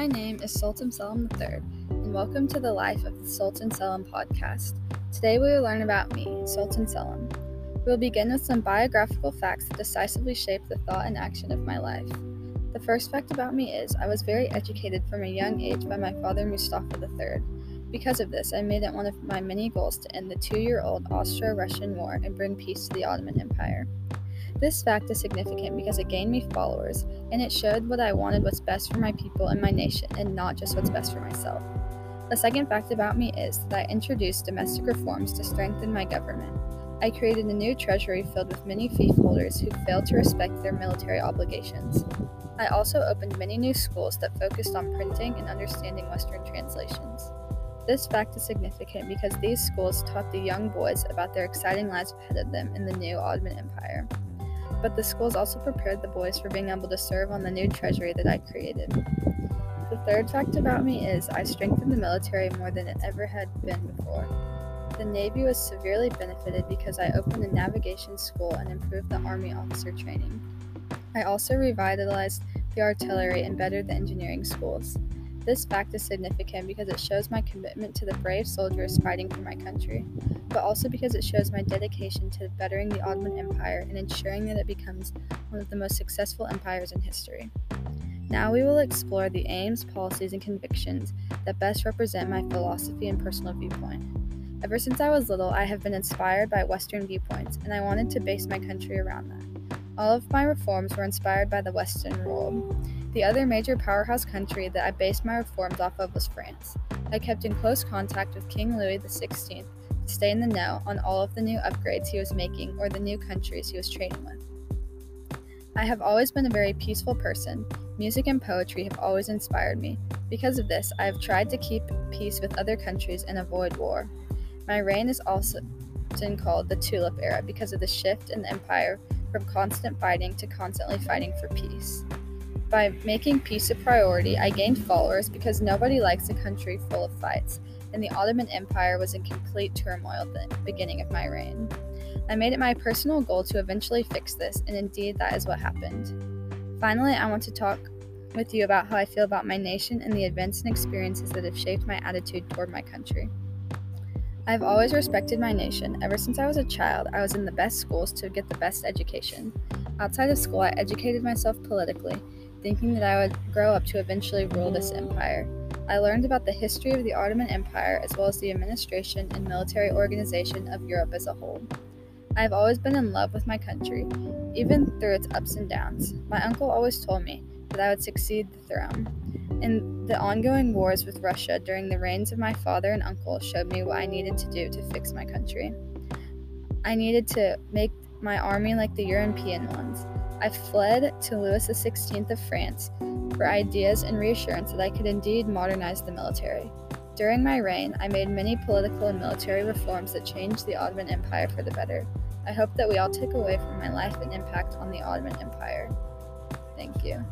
is Sultan Selim III, and welcome to the Life of the Sultan Selim podcast. Today we will learn about me, Sultan Selim. We will begin with some biographical facts that decisively shape the thought and action of my life. The first fact about me is I was very educated from a young age by my father Mustafa III. Because of this, I made it one of my many goals to end the two year old Austro Russian War and bring peace to the Ottoman Empire. This fact is significant because it gained me followers, and it showed what I wanted was best for my people and my nation, and not just what's best for myself. The second fact about me is that I introduced domestic reforms to strengthen my government. I created a new treasury filled with many fief holders who failed to respect their military obligations. I also opened many new schools that focused on printing and understanding Western translations. This fact is significant because these schools taught the young boys about their exciting lives ahead of them in the new Ottoman Empire but the schools also prepared the boys for being able to serve on the new treasury that I created. The third fact about me is I strengthened the military more than it ever had been before. The Navy was severely benefited because I opened a navigation school and improved the Army officer training. I also revitalized the artillery and bettered the engineering schools. This fact is significant because it shows my commitment to the brave soldiers fighting for my country, but also because it shows my dedication to bettering the Ottoman Empire and ensuring that it becomes one of the most successful empires in history. Now we will explore the aims, policies, and convictions that best represent my philosophy and personal viewpoint. Ever since I was little, I have been inspired by Western viewpoints, and I wanted to base my country around that. All of my reforms were inspired by the Western world. The other major powerhouse country that I based my reforms off of was France. I kept in close contact with King Louis XVI to stay in the know on all of the new upgrades he was making or the new countries he was trading with. I have always been a very peaceful person. Music and poetry have always inspired me. Because of this, I have tried to keep peace with other countries and avoid war. My reign is also called the Tulip Era because of the shift in the empire from constant fighting to constantly fighting for peace. By making peace a priority, I gained followers because nobody likes a country full of fights, and the Ottoman Empire was in complete turmoil at the beginning of my reign. I made it my personal goal to eventually fix this, and indeed that is what happened. Finally, I want to talk with you about how I feel about my nation and the events and experiences that have shaped my attitude toward my country. I have always respected my nation. Ever since I was a child, I was in the best schools to get the best education. Outside of school, I educated myself politically thinking that I would grow up to eventually rule this empire. I learned about the history of the Ottoman Empire as well as the administration and military organization of Europe as a whole. I have always been in love with my country, even through its ups and downs. My uncle always told me that I would succeed the throne. And the ongoing wars with Russia during the reigns of my father and uncle showed me what I needed to do to fix my country. I needed to make my army like the European ones. I fled to Louis XVI of France for ideas and reassurance that I could indeed modernize the military. During my reign, I made many political and military reforms that changed the Ottoman Empire for the better. I hope that we all take away from my life an impact on the Ottoman Empire. Thank you.